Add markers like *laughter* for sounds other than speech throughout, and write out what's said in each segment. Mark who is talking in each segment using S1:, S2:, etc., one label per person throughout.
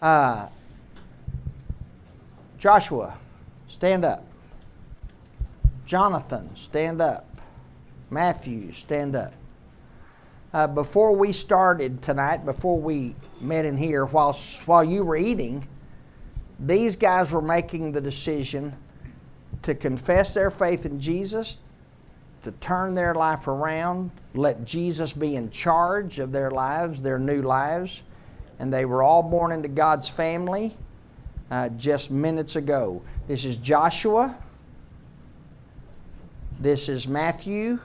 S1: Uh, Joshua, stand up. Jonathan, stand up. Matthew, stand up. Uh, before we started tonight, before we met in here, while, while you were eating, these guys were making the decision to confess their faith in Jesus, to turn their life around, let Jesus be in charge of their lives, their new lives. And they were all born into God's family uh, just minutes ago. This is Joshua. This is Matthew.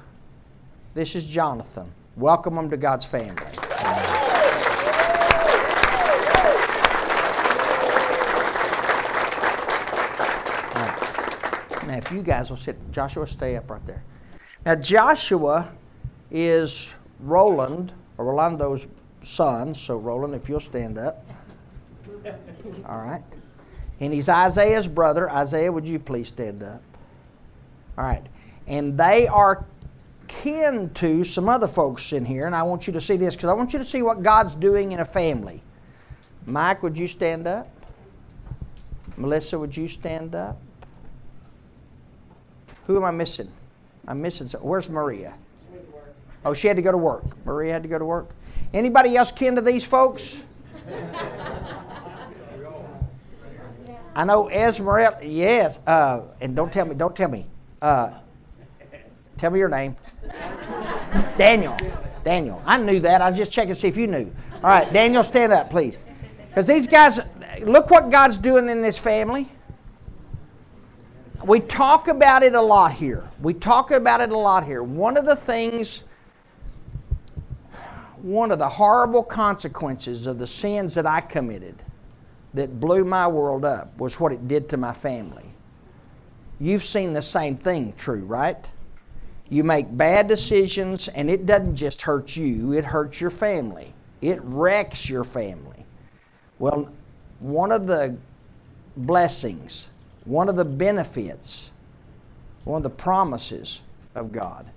S1: This is Jonathan. Welcome them to God's family. Now, if you guys will sit, Joshua, stay up right there. Now, Joshua is Roland, or Rolando's son. So, Roland, if you'll stand up. All right. And he's Isaiah's brother. Isaiah, would you please stand up? All right. And they are kin to some other folks in here, and I want you to see this because I want you to see what God's doing in a family. Mike, would you stand up? Melissa, would you stand up? Who am I missing? I'm missing. Some. Where's Maria? Oh, she had to go to work. Maria had to go to work. Anybody else kin to these folks? I know Esmeralda. Yes. Uh, and don't tell me. Don't tell me. Uh, tell me your name. Daniel. Daniel. I knew that. I was just checking to see if you knew. All right, Daniel, stand up, please. Because these guys, look what God's doing in this family. We talk about it a lot here. We talk about it a lot here. One of the things, one of the horrible consequences of the sins that I committed that blew my world up was what it did to my family. You've seen the same thing, true, right? You make bad decisions, and it doesn't just hurt you, it hurts your family. It wrecks your family. Well, one of the blessings one of the benefits, one of the promises of God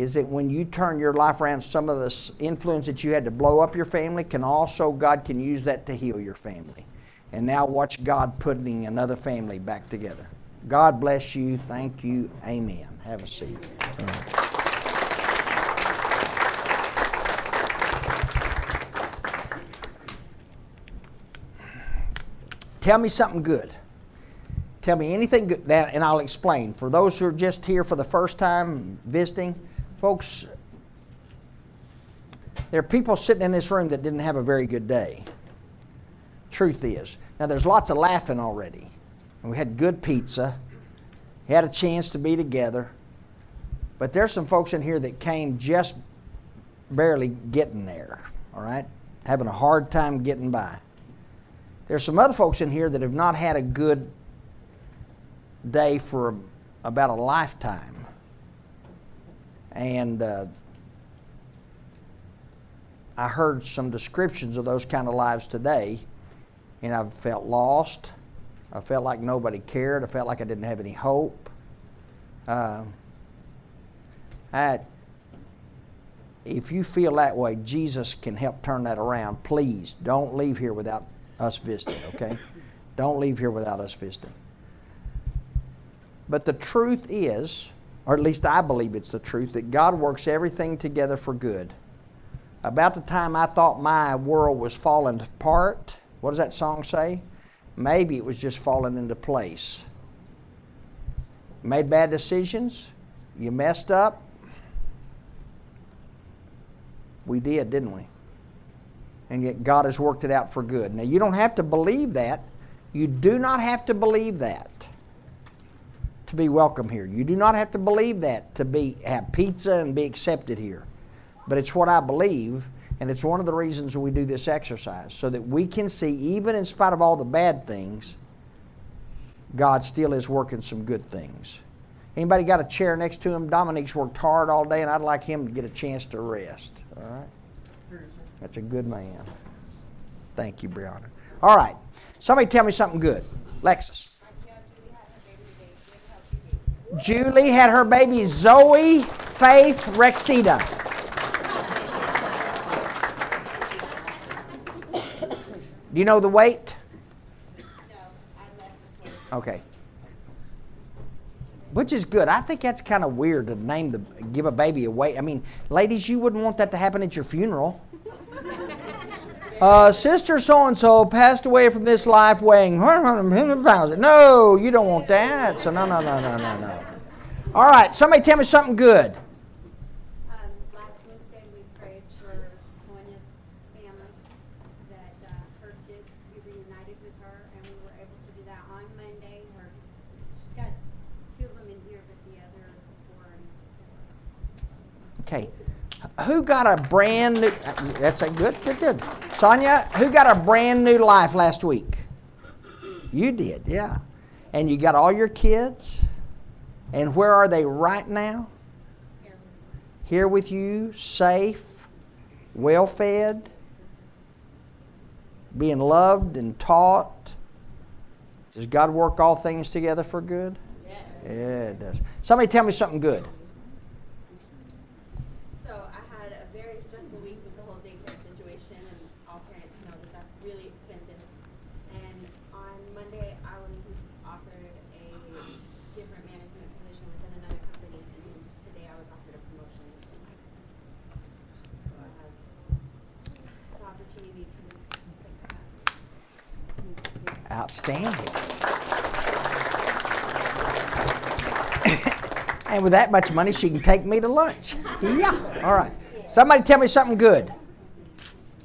S1: is that when you turn your life around, some of the influence that you had to blow up your family can also, God can use that to heal your family. And now watch God putting another family back together. God bless you. Thank you. Amen. Have a seat. Tell me something good. Tell me anything good, now, and I'll explain. For those who are just here for the first time visiting, folks, there are people sitting in this room that didn't have a very good day. Truth is. Now, there's lots of laughing already. And we had good pizza, we had a chance to be together. But there's some folks in here that came just barely getting there, all right? Having a hard time getting by. There's some other folks in here that have not had a good day for about a lifetime. And uh, I heard some descriptions of those kind of lives today, and I felt lost. I felt like nobody cared. I felt like I didn't have any hope. Uh, I, if you feel that way, Jesus can help turn that around. Please don't leave here without us visiting, okay? don't leave here without us visiting. But the truth is, or at least I believe it's the truth, that God works everything together for good. About the time I thought my world was falling apart, what does that song say? Maybe it was just falling into place. Made bad decisions, you messed up. We did, didn't we? And yet God has worked it out for good. Now, you don't have to believe that. You do not have to believe that to be welcome here. You do not have to believe that to be have pizza and be accepted here. But it's what I believe, and it's one of the reasons we do this exercise so that we can see even in spite of all the bad things, God still is working some good things. Anybody got a chair next to him? Dominique's worked hard all day, and I'd like him to get a chance to rest. All right? That's a good man. Thank you, Brianna. All right. Somebody tell me something good. Lexus. Julie had her baby Zoe Faith Rexita. Do you know the weight? Okay. Which is good. I think that's kind of weird to name the give a baby a weight. I mean, ladies, you wouldn't want that to happen at your funeral. Uh, Sister so and so passed away from this life weighing 100 pounds. No, you don't want that. So, no, no, no, no, no, no. All right, somebody tell me something good. Who got a brand new, that's a good, good, good. Sonia, who got a brand new life last week? You did, yeah. And you got all your kids? And where are they right now? Here with you, safe, well fed, being loved and taught. Does God work all things together for good? Yes. Yeah, it does. Somebody tell me something good. Outstanding. *coughs* and with that much money, she can take me to lunch. Yeah. All right. Somebody tell me something good.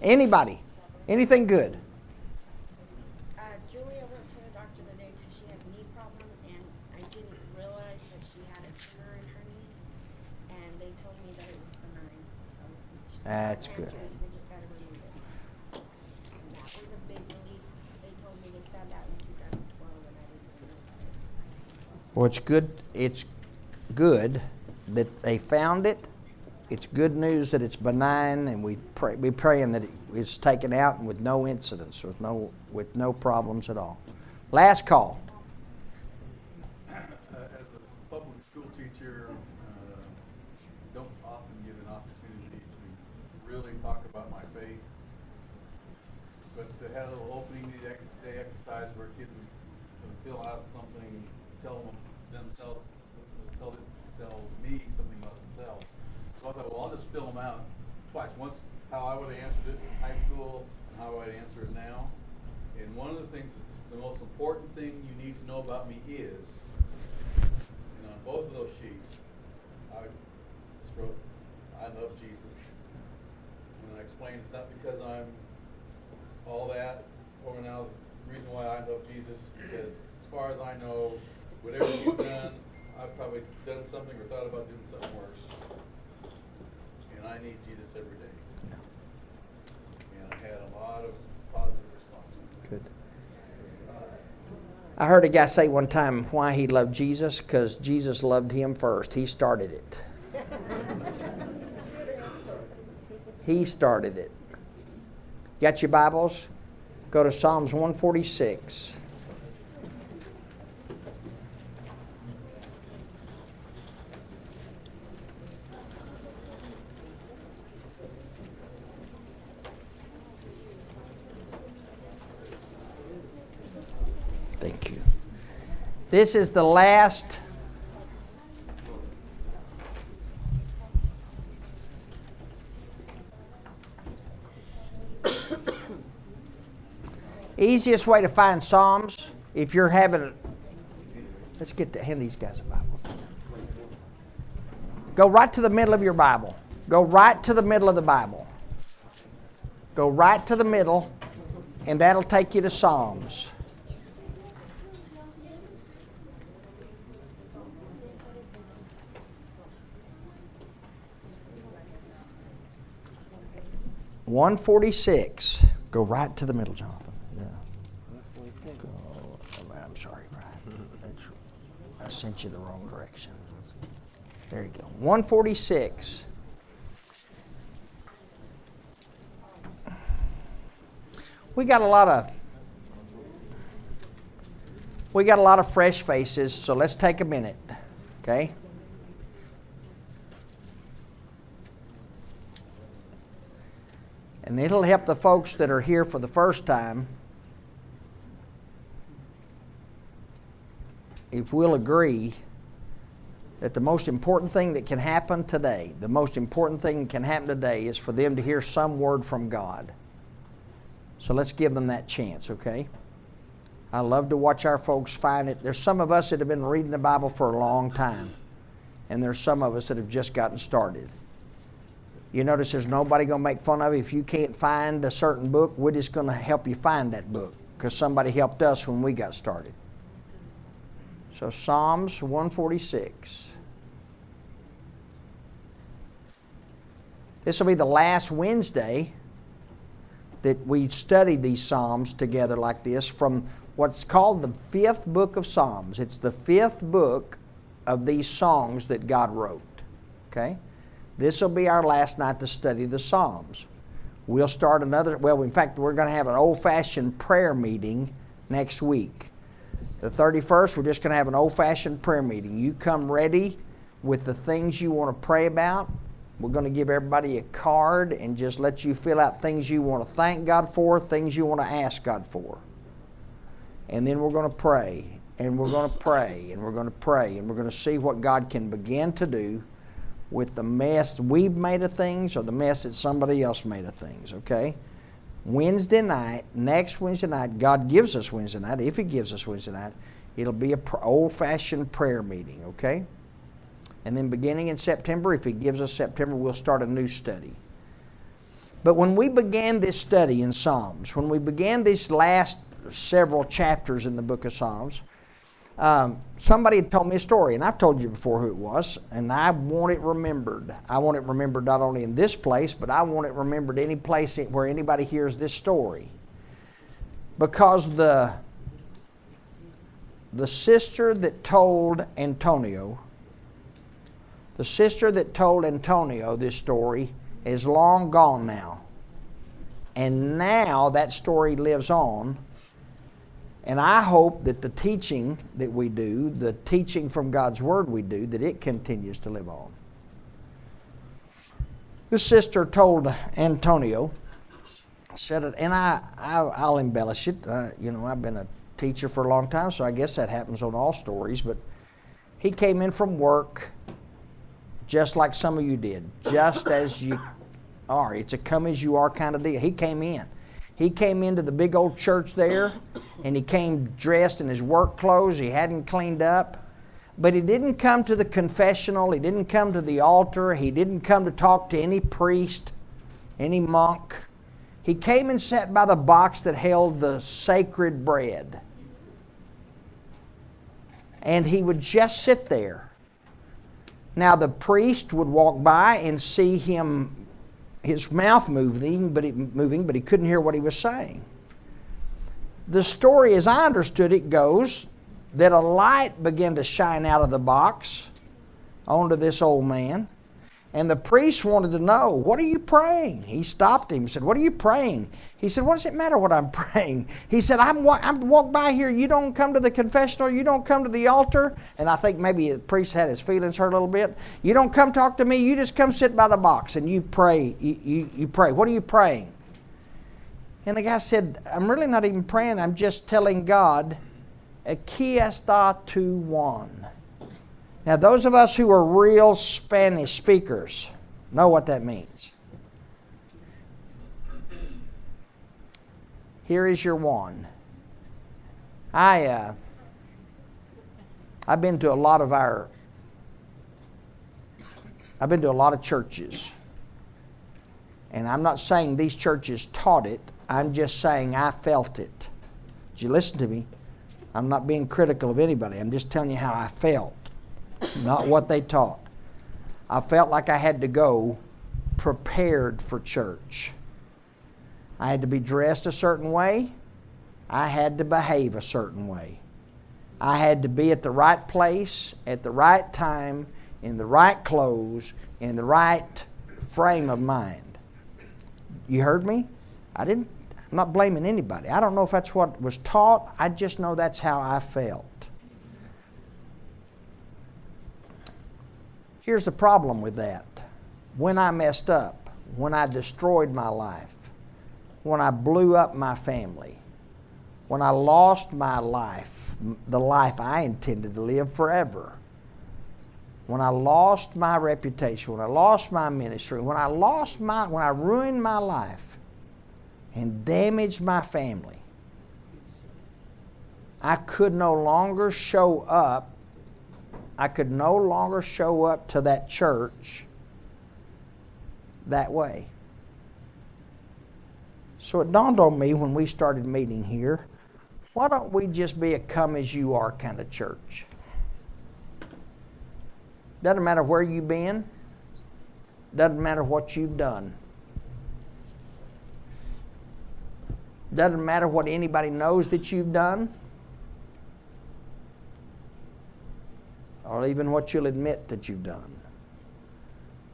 S1: Anybody? Anything good?
S2: Uh, Julia went to the doctor today because she has a knee problem, and I didn't realize that she had a tumor in her knee, and they told me that it was benign. So
S1: That's good. Well, it's good. It's good that they found it. It's good news that it's benign, and we pray, we're praying that it's taken out and with no incidents, with no with no problems at all. Last call.
S3: Uh, as a public school teacher, uh, don't often get an opportunity to really talk about my faith, but to have a little opening day exercise where kids fill out something, tell them themselves, tell, tell me something about themselves. So I thought, well, I'll just fill them out twice. Once how I would have answered it in high school and how I would answer it now. And one of the things, the most important thing you need to know about me is, and on both of those sheets, I just wrote, I love Jesus. And I explained it's not because I'm all that, or now the reason why I love Jesus, because as far as I know, whatever you've done, I've probably done something or thought about doing something worse. And I need Jesus every day. Yeah. And I had a lot of positive responses.
S1: Good. I heard a guy say one time why he loved Jesus because Jesus loved him first. He started it. *laughs* he started it. Got your Bibles? Go to Psalms 146. This is the last. Easiest way to find Psalms, if you're having, let's get to hand these guys a Bible. Go right to the middle of your Bible. Go right to the middle of the Bible. Go right to the middle, and that'll take you to Psalms. One forty six. Go right to the middle, Jonathan. Yeah. Go, oh, I'm sorry. I sent you the wrong direction. There you go. One forty six. We got a lot of we got a lot of fresh faces, so let's take a minute. Okay? And it'll help the folks that are here for the first time. if we'll agree that the most important thing that can happen today, the most important thing that can happen today is for them to hear some word from God. So let's give them that chance, okay? I love to watch our folks find it. There's some of us that have been reading the Bible for a long time, and there's some of us that have just gotten started. You notice there's nobody going to make fun of you if you can't find a certain book. We're just going to help you find that book because somebody helped us when we got started. So, Psalms 146. This will be the last Wednesday that we study these Psalms together like this from what's called the fifth book of Psalms. It's the fifth book of these songs that God wrote. Okay? This will be our last night to study the Psalms. We'll start another, well, in fact, we're going to have an old fashioned prayer meeting next week. The 31st, we're just going to have an old fashioned prayer meeting. You come ready with the things you want to pray about. We're going to give everybody a card and just let you fill out things you want to thank God for, things you want to ask God for. And then we're going to pray, and we're going to pray, and we're going to pray, and we're going to see what God can begin to do with the mess we've made of things or the mess that somebody else made of things, okay? Wednesday night, next Wednesday night, God gives us Wednesday night, if He gives us Wednesday night, it'll be a old fashioned prayer meeting, okay? And then beginning in September, if He gives us September, we'll start a new study. But when we began this study in Psalms, when we began these last several chapters in the book of Psalms, um, somebody had told me a story, and I've told you before who it was, and I want it remembered. I want it remembered not only in this place, but I want it remembered any place where anybody hears this story. Because the, the sister that told Antonio, the sister that told Antonio this story is long gone now. And now that story lives on and I hope that the teaching that we do, the teaching from God's Word we do, that it continues to live on. This sister told Antonio, said it, and I, I will embellish it. Uh, you know, I've been a teacher for a long time, so I guess that happens on all stories. But he came in from work, just like some of you did, just as you are. It's a come as you are kind of deal. He came in. He came into the big old church there and he came dressed in his work clothes. He hadn't cleaned up. But he didn't come to the confessional. He didn't come to the altar. He didn't come to talk to any priest, any monk. He came and sat by the box that held the sacred bread. And he would just sit there. Now, the priest would walk by and see him his mouth moving, but he, moving, but he couldn't hear what he was saying. The story, as I understood it, goes that a light began to shine out of the box onto this old man. And the priest wanted to know, What are you praying? He stopped him and said, What are you praying? He said, What does it matter what I'm *laughs* praying? He said, I'm, I'm walk by here. You don't come to the confessional. You don't come to the altar. And I think maybe the priest had his feelings hurt a little bit. You don't come talk to me. You just come sit by the box and you pray. You, you, you pray. What are you praying? And the guy said, I'm really not even praying. I'm just telling God, Aquí está tu one. Now, those of us who are real Spanish speakers know what that means. Here is your one. I, uh, I've been to a lot of our, I've been to a lot of churches. And I'm not saying these churches taught it, I'm just saying I felt it. Did you listen to me? I'm not being critical of anybody, I'm just telling you how I felt not what they taught. I felt like I had to go prepared for church. I had to be dressed a certain way. I had to behave a certain way. I had to be at the right place, at the right time, in the right clothes, in the right frame of mind. You heard me? I didn't I'm not blaming anybody. I don't know if that's what was taught. I just know that's how I felt. Here's the problem with that. When I messed up, when I destroyed my life, when I blew up my family, when I lost my life, the life I intended to live forever. When I lost my reputation, when I lost my ministry, when I lost my when I ruined my life and damaged my family, I could no longer show up. I could no longer show up to that church that way. So it dawned on me when we started meeting here why don't we just be a come as you are kind of church? Doesn't matter where you've been, doesn't matter what you've done. Doesn't matter what anybody knows that you've done, or even what you'll admit that you've done.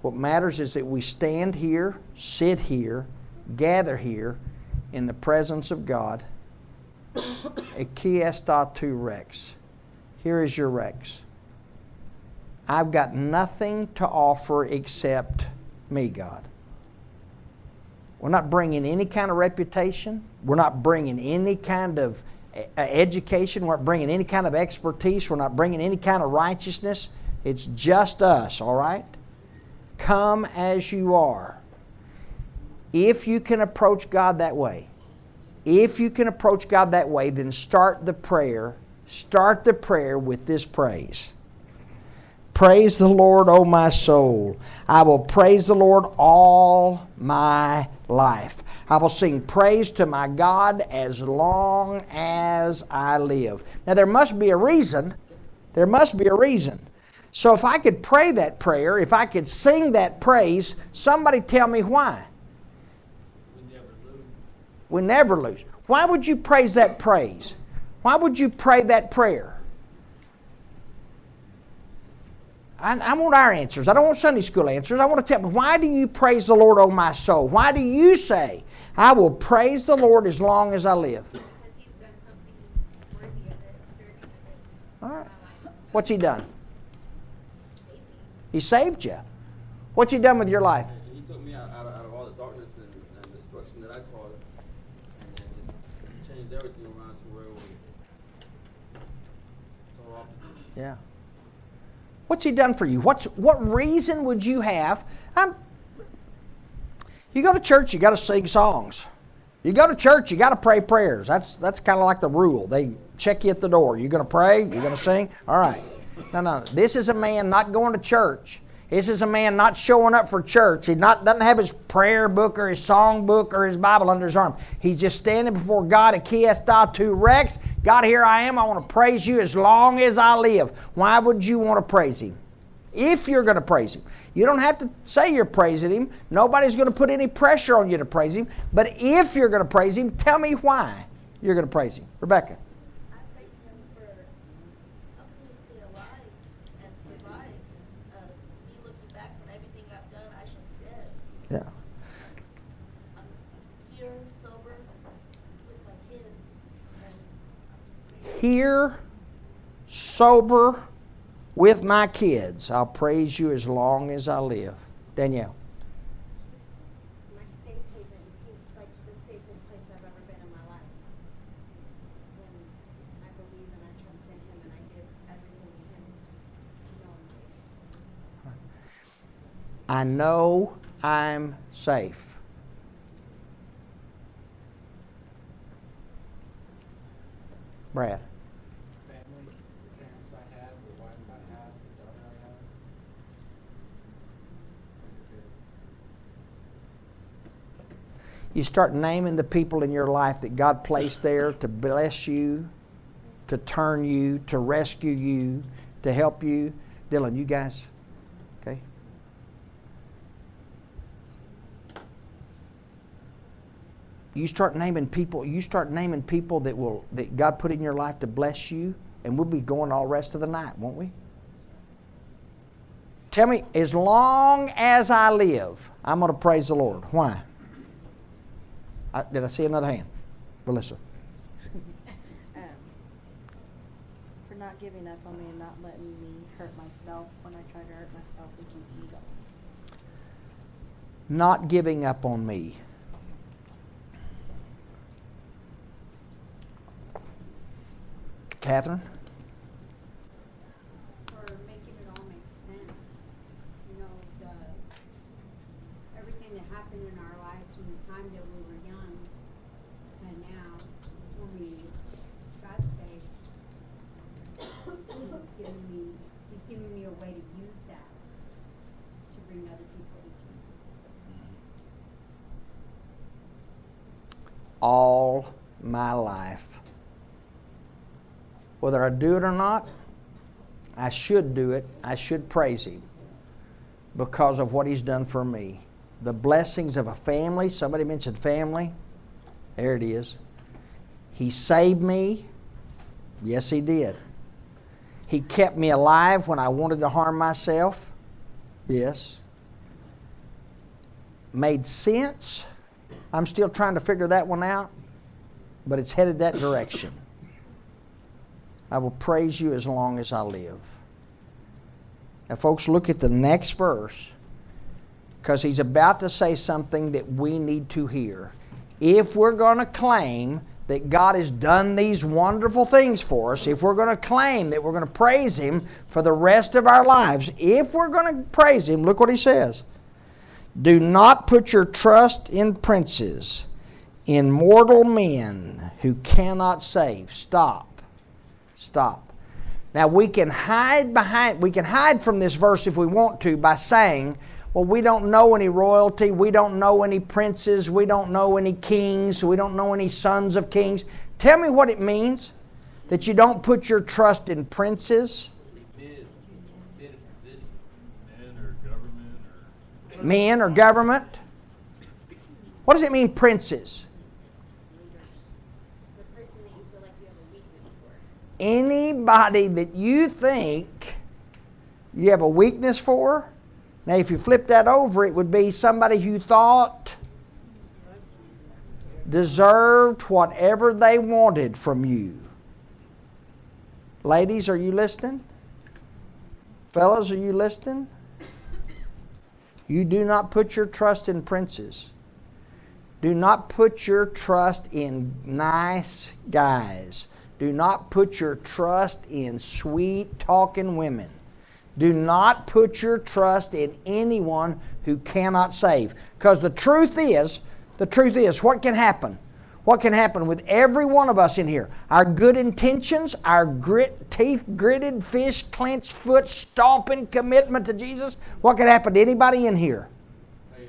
S1: What matters is that we stand here, sit here, gather here in the presence of God A chiesta tu rex. Here is your rex. I've got nothing to offer except me, God. We're not bringing any kind of reputation. We're not bringing any kind of uh, education. We're not bringing any kind of expertise. We're not bringing any kind of righteousness. It's just us, all right? Come as you are. If you can approach God that way, if you can approach God that way, then start the prayer. Start the prayer with this praise. Praise the Lord, O my soul. I will praise the Lord all my life. I will sing praise to my God as long as I live. Now, there must be a reason. There must be a reason. So, if I could pray that prayer, if I could sing that praise, somebody tell me why. We never lose. Why would you praise that praise? Why would you pray that prayer? I, I, want our answers. I don't want Sunday school answers. I want to tell me why do you praise the Lord, oh my soul? Why do you say, I will praise the Lord as long as I live?
S4: Because he's done something worthy of it, serving of it.
S1: All right. What's he done? He saved you. What's he done with your life?
S5: He took me out, out, of, out of all the darkness and, and destruction that I caused and then changed everything around to where it was total.
S1: Yeah. What's he done for you? What's what reason would you have? I'm, you go to church, you got to sing songs. You go to church, you got to pray prayers. That's that's kind of like the rule. They check you at the door. You're going to pray? You're going to sing? All right. No, no. This is a man not going to church. This is a man not showing up for church. He not, doesn't have his prayer book or his song book or his Bible under his arm. He's just standing before God Kiesta tu Rex. God, here I am. I want to praise you as long as I live. Why would you want to praise him? If you're going to praise him. You don't have to say you're praising him. Nobody's going to put any pressure on you to praise him. But if you're going to praise him, tell me why you're going to praise him. Rebecca. Here, sober, with my kids. I'll praise you as long as I live. Danielle.
S2: I know I'm safe. like the safest place I've ever been in my life. When I believe and I trust in him and I give everything to him,
S1: I know I'm safe. Brad. You start naming the people in your life that God placed there to bless you, to turn you, to rescue you, to help you. Dylan, you guys, okay? You start naming people, you start naming people that will that God put in your life to bless you, and we'll be going all rest of the night, won't we? Tell me, as long as I live, I'm going to praise the Lord. Why? I, did I see another hand? Melissa.
S6: um, for not giving up on me and not letting me hurt myself when I try to hurt myself and keep ego.
S1: Not giving up on me. Catherine?
S4: for making it all make sense. You know, the, everything that happened in our lives from the time that we were young to now, when we got saved. He's giving me, he's giving me a way to use that to bring other people to Jesus.
S1: All my life. Whether I do it or not, I should do it. I should praise Him because of what He's done for me. The blessings of a family. Somebody mentioned family. There it is. He saved me. Yes, He did. He kept me alive when I wanted to harm myself. Yes. Made sense. I'm still trying to figure that one out, but it's headed that direction. I will praise you as long as I live. Now, folks, look at the next verse because he's about to say something that we need to hear. If we're going to claim that God has done these wonderful things for us, if we're going to claim that we're going to praise Him for the rest of our lives, if we're going to praise Him, look what He says. Do not put your trust in princes, in mortal men who cannot save. Stop. Stop. Now we can hide behind we can hide from this verse if we want to by saying, well, we don't know any royalty, we don't know any princes, we don't know any kings, we don't know any sons of kings. Tell me what it means that you don't put your trust in princes,
S5: Men, men in position.
S7: Men or government or
S1: men or government. What does it mean, princes? Anybody that you think you have a weakness for. Now, if you flip that over, it would be somebody who thought deserved whatever they wanted from you. Ladies, are you listening? Fellas, are you listening? You do not put your trust in princes. Do not put your trust in nice guys. Do not put your trust in sweet talking women. Do not put your trust in anyone who cannot save. Because the truth is, the truth is, what can happen? What can happen with every one of us in here? Our good intentions, our grit, teeth gritted, fish clenched, foot stomping commitment to Jesus. What can happen to anybody in here?
S5: Fail.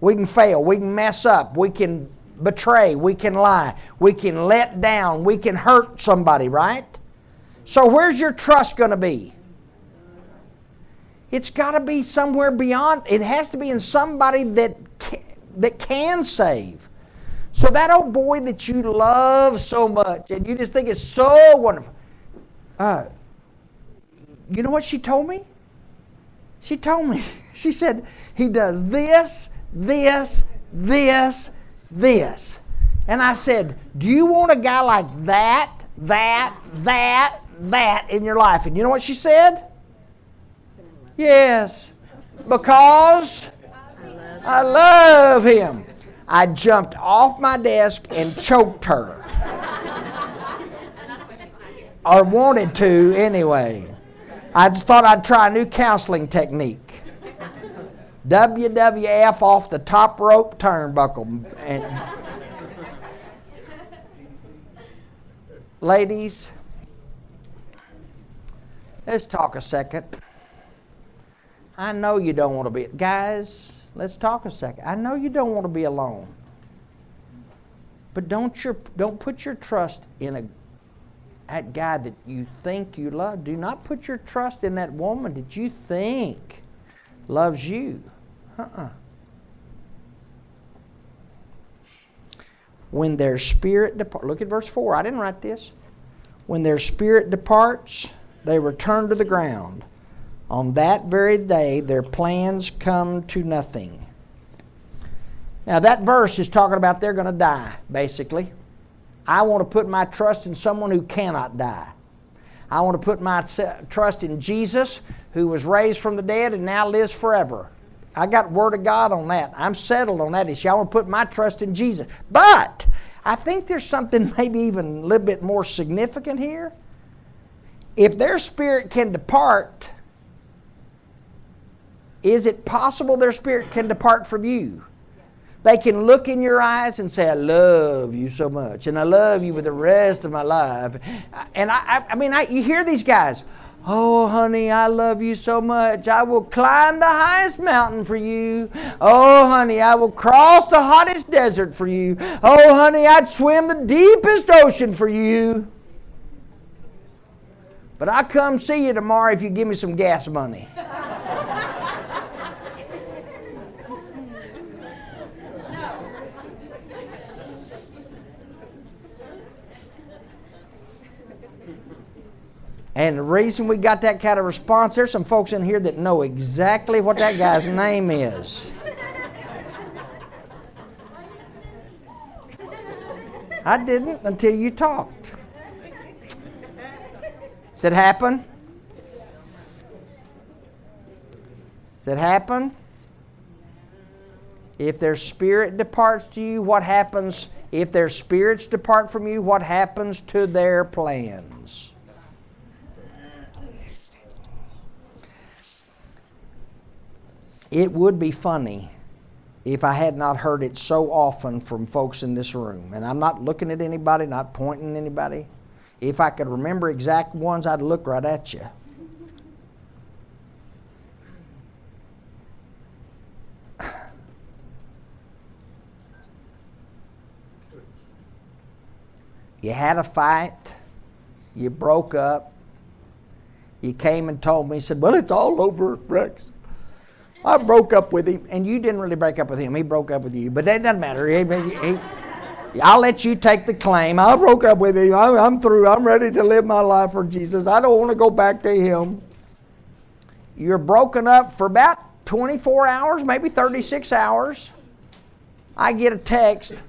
S1: We can fail. We can mess up. We can betray. We can lie. We can let down. We can hurt somebody, right? So, where's your trust going to be? It's got to be somewhere beyond. It has to be in somebody that can, that can save. So, that old boy that you love so much and you just think is so wonderful. Uh, you know what she told me? She told me, *laughs* she said, he does this, this, this, this. And I said, Do you want a guy like that, that, that, that in your life? And you know what she said? Yes, because I love him. I jumped off my desk and choked her. Or wanted to anyway. I thought I'd try a new counseling technique. WWF off the top rope turnbuckle. And ladies, let's talk a second. I know you don't want to be guys, let's talk a second. I know you don't want to be alone. But don't your don't put your trust in a that guy that you think you love. Do not put your trust in that woman that you think loves you. Uh-uh. When their spirit depart, look at verse 4. I didn't write this. When their spirit departs, they return to the ground. On that very day, their plans come to nothing. Now, that verse is talking about they're going to die, basically. I want to put my trust in someone who cannot die. I want to put my trust in Jesus, who was raised from the dead and now lives forever. I got word of God on that. I'm settled on that issue. I want to put my trust in Jesus. But I think there's something *laughs* maybe even a little bit more significant here. if their spirit can depart, is it possible their spirit can depart from you? They can look in your eyes and say, I love you so much, and I love you with the rest of my life. And I, I, I mean, I, you hear these guys, Oh, honey, I love you so much. I will climb the highest mountain for you. Oh, honey, I will cross the hottest desert for you. Oh, honey, I'd swim the deepest ocean for you. But I come see you tomorrow if you give me some gas money. *laughs* And the reason we got that kind of response, there's some folks in here that know exactly what that guy's *laughs* name is. I didn't until you talked. Does it happen? Does it happen? If their spirit departs to you, what happens? If their spirits depart from you, what happens to their plans? It would be funny if I had not heard it so often from folks in this room. And I'm not looking at anybody, not pointing anybody. If I could remember exact ones, I'd look right at you. You had a fight, you broke up, you came and told me, said, Well, it's all over, Rex. I broke up with him, and you didn't really break up with him. He broke up with you, but that doesn't matter. He, he, I'll let you take the claim. I broke up with him. I'm, I'm through. I'm ready to live my life for Jesus. I don't want to go back to him. You're broken up for about 24 hours, maybe 36 hours. I get a text.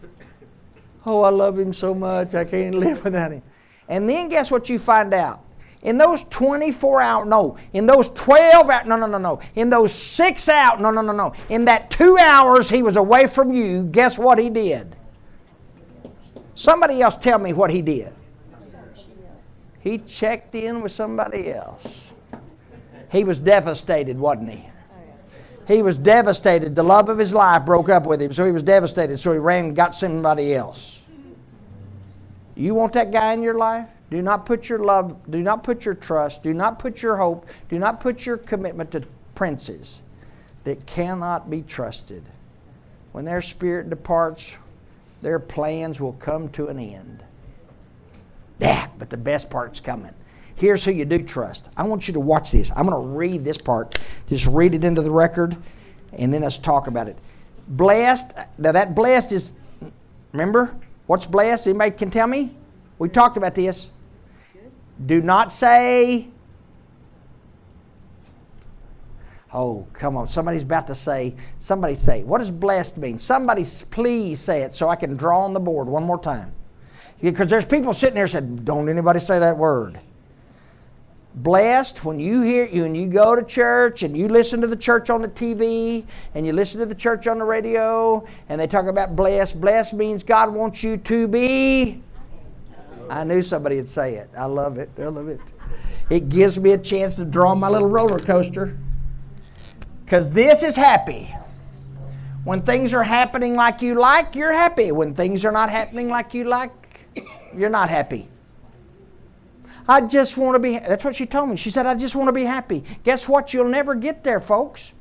S1: Oh, I love him so much. I can't *laughs* live without him. And then guess what you find out? In those 24 hours, no, in those 12 hours, no, no, no, no. In those six hours, no, no, no, no. In that two hours he was away from you, guess what he did? Somebody else tell me what he did. He checked in with somebody else. He was devastated, wasn't he? He was devastated. The love of his life broke up with him, so he was devastated. So he ran and got somebody else. You want that guy in your life? Do not put your love, do not put your trust, do not put your hope, do not put your commitment to princes that cannot be trusted. When their spirit departs, their plans will come to an end. Yeah, but the best part's coming. Here's who you do trust. I want you to watch this. I'm going to read this part. Just read it into the record, and then let's talk about it. Blessed. Now that blessed is. Remember what's blessed? Anybody can tell me? We talked about this. Do not say. Oh, come on. Somebody's about to say, somebody say, what does blessed mean? Somebody please say it so I can draw on the board one more time. Because there's people sitting there said, don't anybody say that word. Blessed when you hear you and you go to church and you listen to the church on the TV and you listen to the church on the radio and they talk about blessed. Blessed means God wants you to be I knew somebody would say it. I love it. I love it. It gives me a chance to draw my little roller coaster. Because this is happy. When things are happening like you like, you're happy. When things are not happening like you like, you're not happy. I just want to be, that's what she told me. She said, I just want to be happy. Guess what? You'll never get there, folks.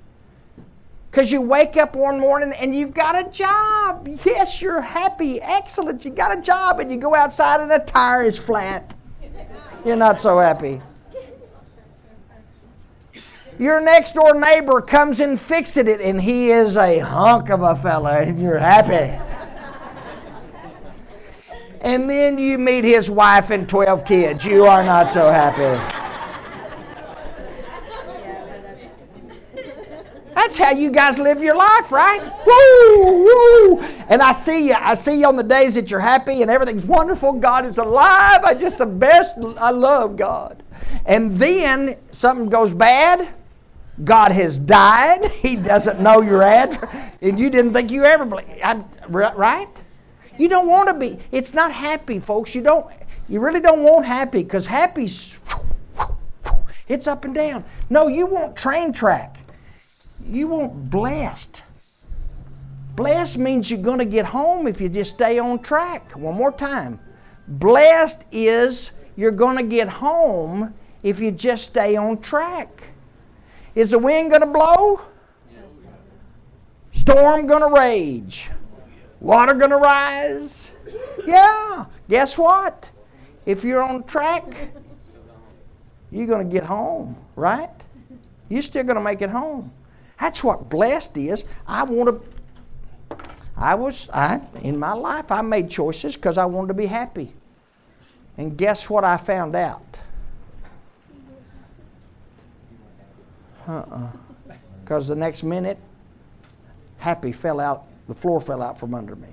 S1: Because you wake up one morning and you've got a job. Yes, you're happy. Excellent. You got a job and you go outside and the tire is flat. You're not so happy. Your next door neighbor comes and fixes it and he is a hunk of a fella and you're happy. and then you meet his wife and 12 kids. You are not so happy. That's how you guys live your life, right? Woo, woo. And I see you. I see you on the days that you're happy and everything's wonderful. God is alive. I just the best. I love God. And then something goes bad. God has died. *laughs* He doesn't know your address, and you didn't think you ever believed. right? You don't want to be. It's not happy, folks. You don't. You really don't want happy because happy's It's up and down. No, you want train track. You want blessed. Blessed means you're going to get home if you just stay on track. One more time. Blessed is you're going to get home if you just stay on track. Is the wind going to blow? Storm going to rage? Water going to rise? Yeah. Guess what? If you're on track, you're going to get home, right? You're still going to make it home. That's what blessed is. I want to. I was I in my life I made choices because I wanted to be happy. And guess what I found out? Uh-uh. Because the next minute, happy fell out, the floor fell out from under me.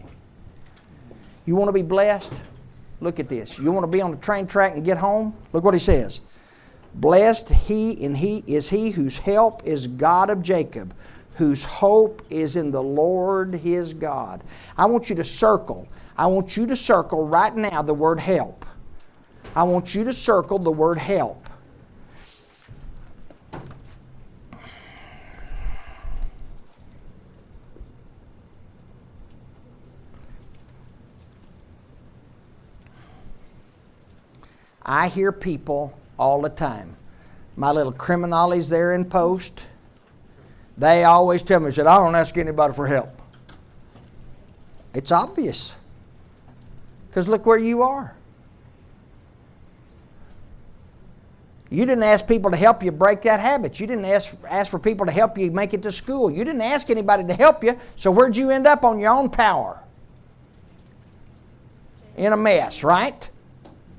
S1: You want to be blessed? Look at this. You want to be on the train track and get home? Look what he says. Blessed he and he is he whose help is God of Jacob, whose hope is in the Lord his God. I want you to circle. I want you to circle right now the word help. I want you to circle the word help. I hear people all the time. My little criminalities there in post, they always tell me, said, I don't ask anybody for help. It's obvious. Because look where you are. You didn't ask people to help you break that habit. You didn't ask, ask for people to help you make it to school. You didn't ask anybody to help you. So where'd you end up on your own power? In a mess, right?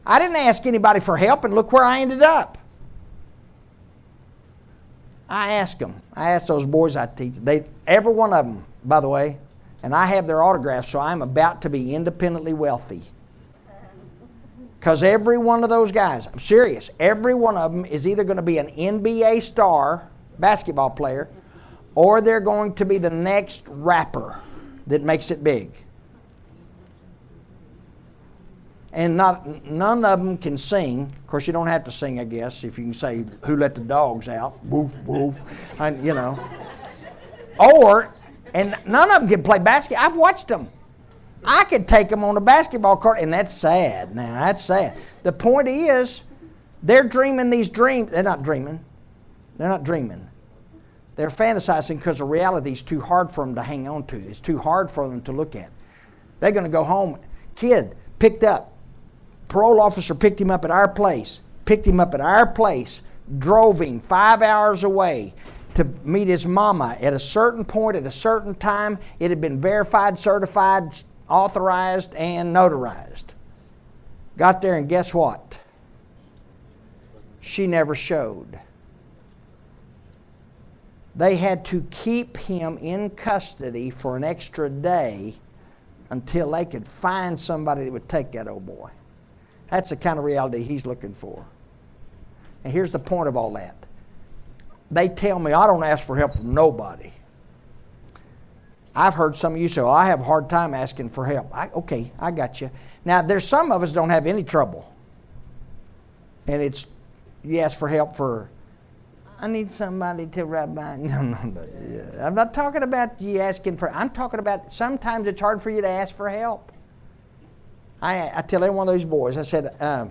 S1: I didn't ask anybody for help, and look where I ended up. I asked them. I asked those boys I teach. They, every one of them, by the way, and I have their autographs, so I'm about to be independently wealthy. Because every one of those guys, I'm serious, every one of them is either going to be an NBA star, basketball player, or they're going to be the next rapper that makes it big. And not none of them can sing. Of course, you don't have to sing, I guess, if you can say "Who let the dogs out?" Woof woof, and you know. Or, and none of them can play basketball. I've watched them. I could take them on a basketball court, and that's sad. Now that's sad. The point is, they're dreaming these dreams. They're not dreaming. They're not dreaming. They're fantasizing because the reality is too hard for them to hang on to. It's too hard for them to look at. They're going to go home. Kid picked up parole officer picked him up at our place, picked him up at our place, drove him five hours away to meet his mama at a certain point at a certain time. It had been verified, certified, authorized, and notarized. Got there, and guess what? She never showed. They had to keep him in custody for an extra day until they could find somebody that would take that old boy. That's the kind of reality he's looking for. And here's the point of all that. They tell me I don't ask for help from nobody. I've heard some of you say, well, I have a hard time asking for help. I, okay, I got you. Now, there's some of us don't have any trouble. And it's, you ask for help for, I need somebody to rub my, *laughs* no, no, no. I'm not talking about you asking for, I'm talking about sometimes it's hard for you to ask for help. I, I tell every one of those boys, I said, um,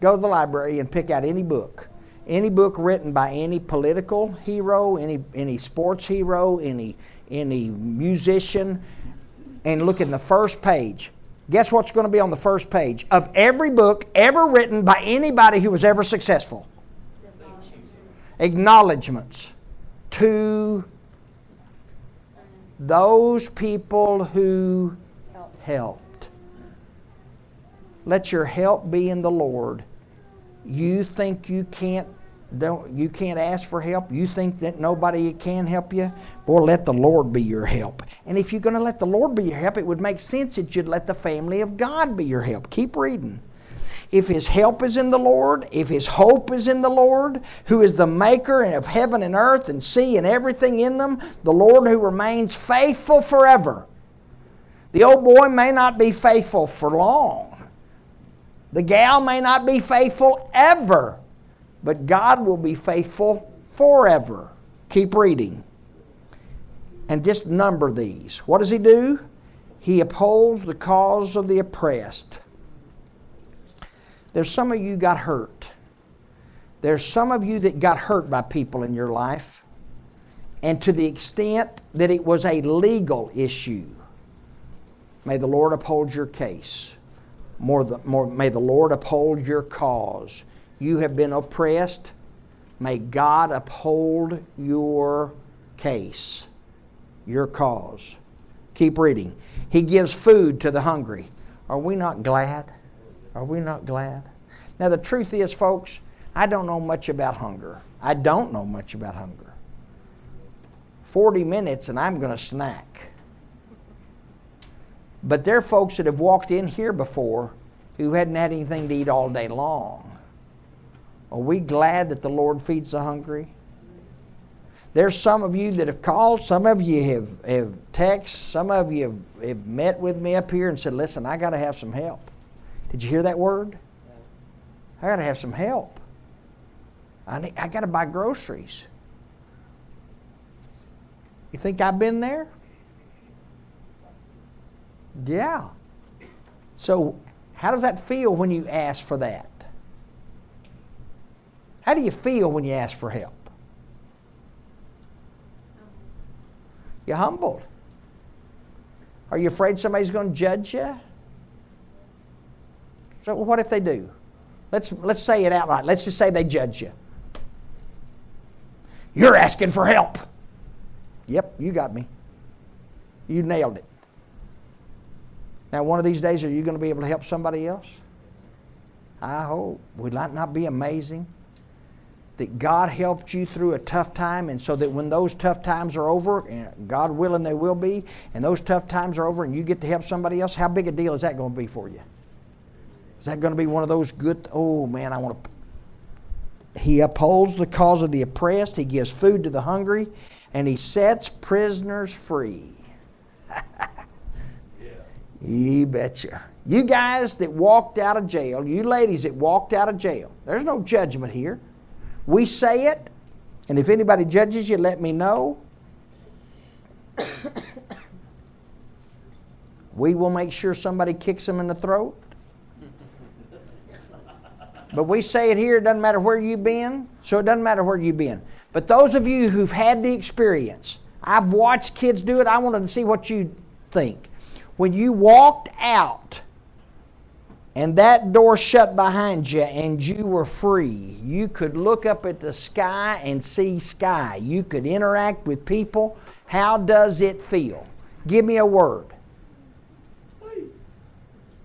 S1: go to the library and pick out any book. Any book written by any political hero, any, any sports hero, any, any musician, and look in the first page. Guess what's going to be on the first page of every book ever written by anybody who was ever successful? Acknowledgments to those people who help. Let your help be in the Lord. You think you can't don't you can't ask for help? You think that nobody can help you? Boy, let the Lord be your help. And if you're going to let the Lord be your help, it would make sense that you'd let the family of God be your help. Keep reading. If his help is in the Lord, if his hope is in the Lord, who is the maker of heaven and earth and sea and everything in them, the Lord who remains faithful forever. The old boy may not be faithful for long, the gal may not be faithful ever, but God will be faithful forever. Keep reading. And just number these. What does He do? He upholds the cause of the oppressed. There's some of you got hurt. There's some of you that got hurt by people in your life. And to the extent that it was a legal issue, may the Lord uphold your case. More, the, more, may the Lord uphold your cause. You have been oppressed. May God uphold your case, your cause. Keep reading. He gives food to the hungry. Are we not glad? Are we not glad? Now, the truth is, folks, I don't know much about hunger. I don't know much about hunger. 40 minutes and I'm going to snack. But there are folks that have walked in here before who hadn't had anything to eat all day long. Are we glad that the Lord feeds the hungry? There's some of you that have called, some of you have, have texted, some of you have, have met with me up here and said, Listen, I got to have some help. Did you hear that word? I got to have some help. I, need, I got to buy groceries. You think I've been there? Yeah. So, how does that feel when you ask for that? How do you feel when you ask for help? You're humbled. Are you afraid somebody's going to judge you? So what if they do? Let's, let's say it outright. Let's just say they judge you. You're asking for help. Yep, you got me. You nailed it. Now, one of these days, are you going to be able to help somebody else? I hope. Would that not be amazing? That God helped you through a tough time, and so that when those tough times are over, and God willing they will be, and those tough times are over, and you get to help somebody else, how big a deal is that going to be for you? Is that going to be one of those good, oh man, I want to. He upholds the cause of the oppressed, he gives food to the hungry, and he sets prisoners free. *laughs* You betcha. You guys that walked out of jail, you ladies that walked out of jail, there's no judgment here. We say it, and if anybody judges you, let me know. *coughs* we will make sure somebody kicks them in the throat. But we say it here, it doesn't matter where you've been, so it doesn't matter where you've been. But those of you who've had the experience, I've watched kids do it, I wanted to see what you think. When you walked out and that door shut behind you and you were free, you could look up at the sky and see sky. You could interact with people. How does it feel? Give me a word.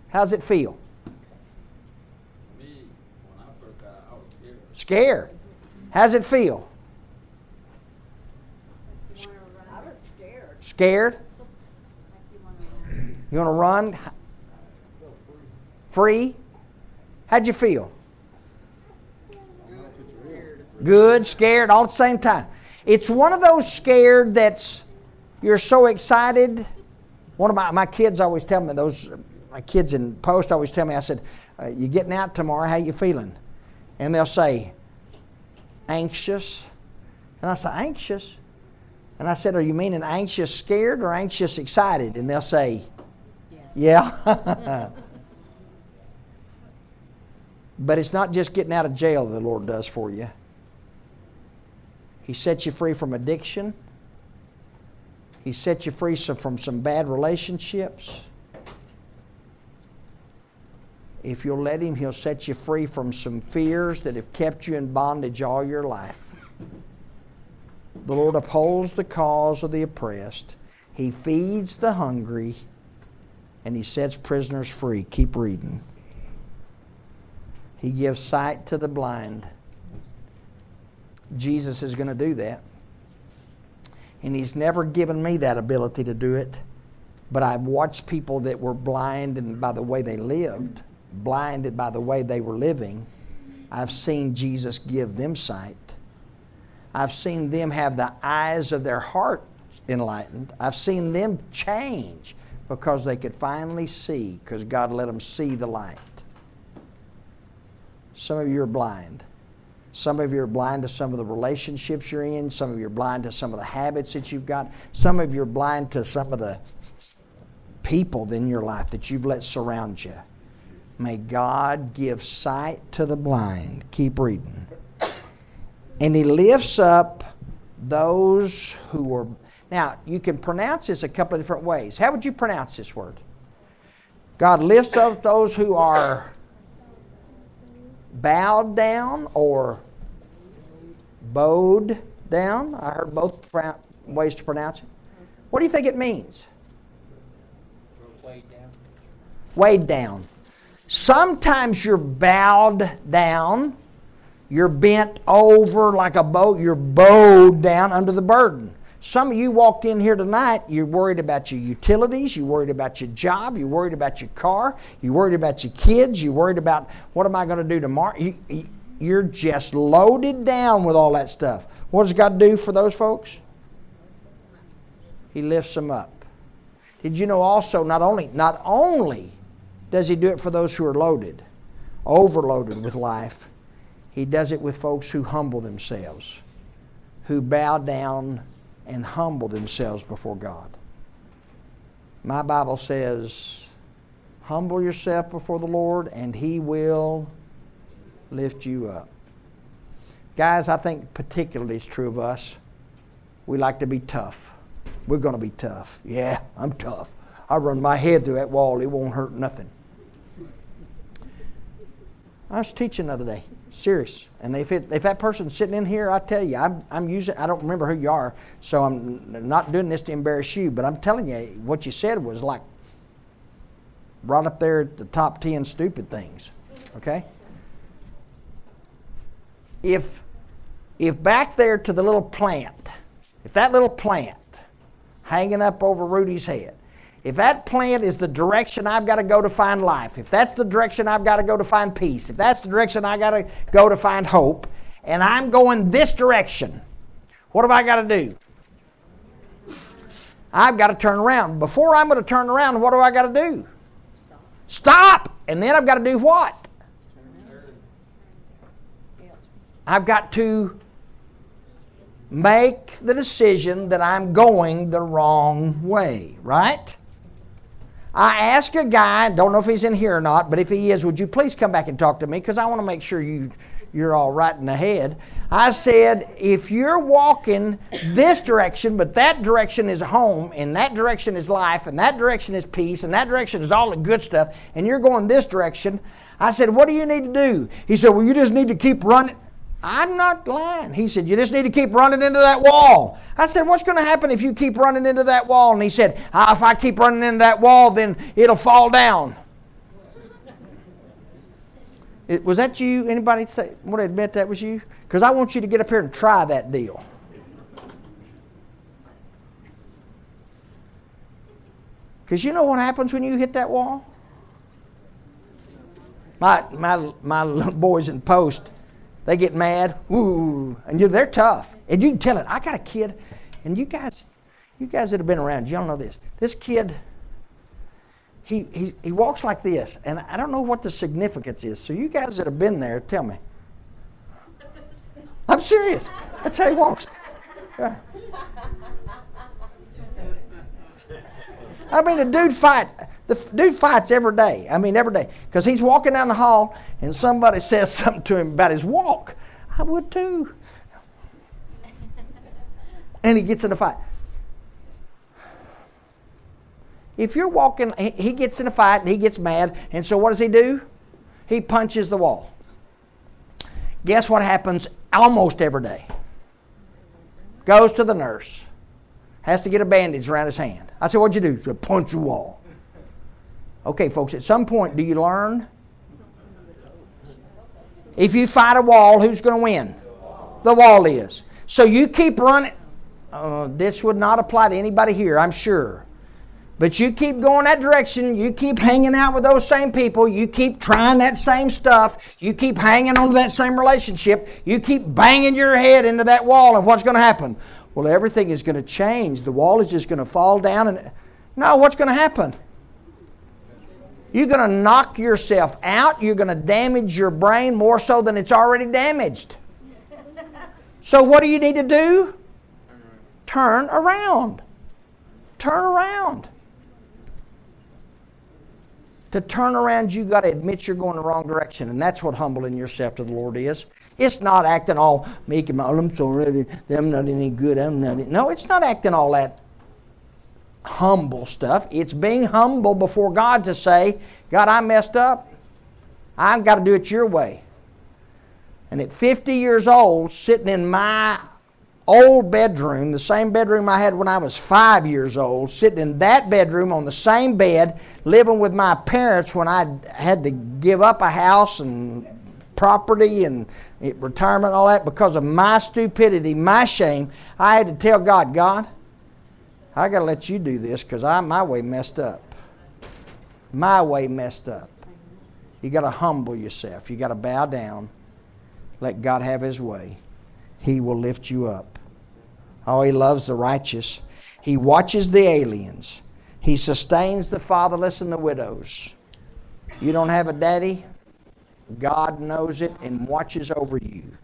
S1: How's it feel?
S5: Me, when I first got out, I was scared.
S1: How's it feel?
S4: You wanna run?
S6: I was scared.
S1: Scared?
S4: Like you wanna run?
S1: You want to run? Free? How'd you feel? Good, scared, all at the same time. It's one of those scared that's you're so excited. One of my, my kids always tell me those my kids in post always tell me I said, uh, "You getting out tomorrow? How you feeling?" And they'll say, "Anxious." And I say, "Anxious." And I said, "Are you meaning anxious, scared, or anxious, excited?" And they'll say, "Yeah." *laughs* but it's not just getting out of jail that the Lord does for you. He sets you free from addiction. He sets you free from some bad relationships. If you'll let Him, He'll set you free from some fears that have kept you in bondage all your life. The Lord upholds the cause of the oppressed. He feeds the hungry. And He sets prisoners free. Keep reading. He gives sight to the blind. Jesus is going to do that. And He's never given me that ability to do it. But I've watched people that were blind and by the way they lived, blinded by the way they were living. I've seen Jesus give them sight. I've seen them have the eyes of their heart enlightened. I've seen them change because they could finally see, because God let them see the light. Some of you are blind. Some of you are blind to some of the relationships you're in. Some of you are blind to some of the habits that you've got. Some of you are blind to some of the people in your life that you've let surround you. May God give sight to the blind. Keep reading. And He lifts up those who are. Now, you can pronounce this a couple of different ways. How would you pronounce this word? God lifts up those who are bowed down or bowed down. I heard both ways to pronounce it. What do you think it means?
S5: Weighed down.
S1: Weighed down. Sometimes you're bowed down, you're bent over like a boat, you're bowed down under the burden. Some of you walked in here tonight, you're worried about your utilities, you're worried about your job, you're worried about your car, you're worried about your kids, you're worried about what am I going to do tomorrow. You, you- you're just loaded down with all that stuff. What does God do for those folks? He lifts them up. Did you know also not only not only does he do it for those who are loaded, overloaded with life, he does it with folks who humble themselves, who bow down and humble themselves before God. My Bible says, humble yourself before the Lord and he will lift you up. Guys, I think particularly it's true of us. We like to be tough. We're going to be tough. Yeah, I'm tough. I run my head through that wall, it won't hurt nothing. I was teaching the other day, serious. And if, it, if that person's sitting in here, I tell you, I'm, I'm using, I don't remember who you are, so I'm not doing this to embarrass you, but I'm telling you, what you said was like right up there at the top 10 stupid things, okay? If, if back there to the little plant, if that little plant hanging up over Rudy's head, if that plant is the direction I've got to go to find life, if that's the direction I've got to go to find peace, if that's the direction I got to go to find hope, and I'm going this direction, what have I got to do? I've got to turn around. Before I'm going to turn around, what do I got to do? Stop. And then I've got to do what? I've got to make the decision that I'm going the wrong way, right? I asked a guy, don't know if he's in here or not, but if he is, would you please come back and talk to me? Because I want to make sure you, you're all right in the head. I said, if you're walking this direction, but that direction is home, and that direction is life, and that direction is peace, and that direction is all the good stuff, and you're going this direction, I said, what do you need to do? He said, well, you just need to keep running. I'm not lying. He said, You just need to keep running into that wall. I said, What's going to happen if you keep running into that wall? And he said, ah, If I keep running into that wall, then it'll fall down. It, was that you? Anybody say, want to admit that was you? Because I want you to get up here and try that deal. Because you know what happens when you hit that wall? My, my, my *laughs* boys in post, they get mad, woo, and you, they're tough. And you can tell it. I got a kid, and you guys, you guys that have been around, y'all know this. This kid, he, he, he walks like this, and I don't know what the significance is. So you guys that have been there, tell me. I'm serious. That's how he walks. I mean, the dude fights. The dude fights every day. I mean, every day. Because he's walking down the hall and somebody *laughs* says something to him about his walk. I would too. *laughs* And he gets in a fight. If you're walking, he- gets in a fight and he gets mad. And so what does he do? He punches the wall. Guess what happens almost every day? Goes to the nurse has to get a bandage around his hand. I said, What'd you do? He said, Punch the wall. Okay, folks, at some point, do you learn? If you fight a wall, who's going to win? The wall is. So you keep running. Uh, this would not apply to anybody here, I'm sure. But you keep going that direction, you keep hanging out with those same people, you keep trying that same stuff, you keep hanging on to that same relationship, you keep banging your head into that wall, and what's going to happen? Well, everything is going to change. The wall is just going to fall down, and no, what's going to happen? You're going to knock yourself out, you're going to damage your brain more so than it's already damaged. So, what do you need to do?
S3: Turn around.
S1: Turn around. To turn around, you got to admit you're going the wrong direction, and that's what humbling yourself to the Lord is. It's not acting all meek and mild. I'm so ready. I'm not any good. I'm not. any-" No, it's not acting all that humble stuff. It's being humble before God to say, God, I messed up. I've got to do it your way. And at 50 years old, sitting in my old bedroom, the same bedroom I had when I was five years old, sitting in that bedroom on the same bed, living with my parents when I had to give up a house and property and retirement all that because of my stupidity, my shame. I had to tell God, God, I got to let you do this because I my way messed up. My way messed up. You got to humble yourself. You got to bow down. Let God have His way. He will lift you up. Oh, He loves the righteous. He watches the aliens. He sustains the fatherless and the widows. You don't have a daddy? God knows it and watches over you.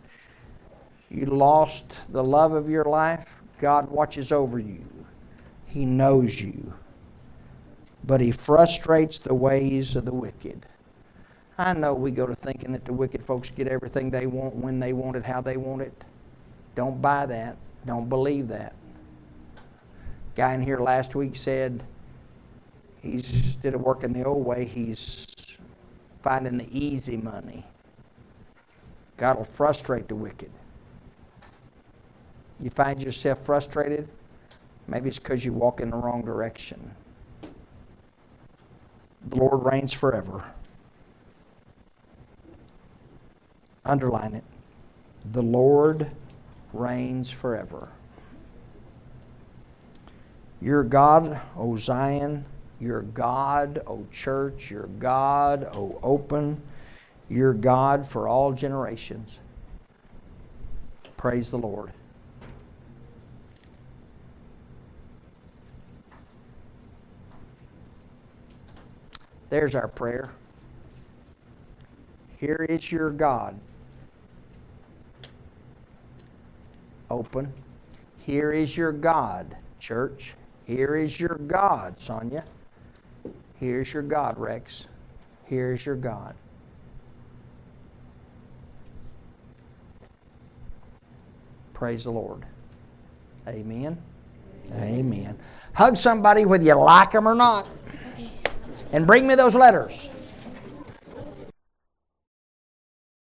S1: You lost the love of your life? God watches over you. He knows you. But He frustrates the ways of the wicked. I know we go to thinking that the wicked folks get everything they want when they want it, how they want it. Don't buy that. Don't believe that. Guy in here last week said he's instead of working the old way, he's finding the easy money. God will frustrate the wicked. You find yourself frustrated? Maybe it's because you walk in the wrong direction. The Lord reigns forever. Underline it. The Lord reigns forever. Your God, O Zion, your God, O church, your God, O open, your God for all generations. Praise the Lord. There's our prayer. Here is your God. Open. Here is your God, church. Here is your God, Sonia. Here's your God, Rex. Here's your God. Praise the Lord. Amen. Amen. Hug somebody whether you like them or not. And bring me those letters.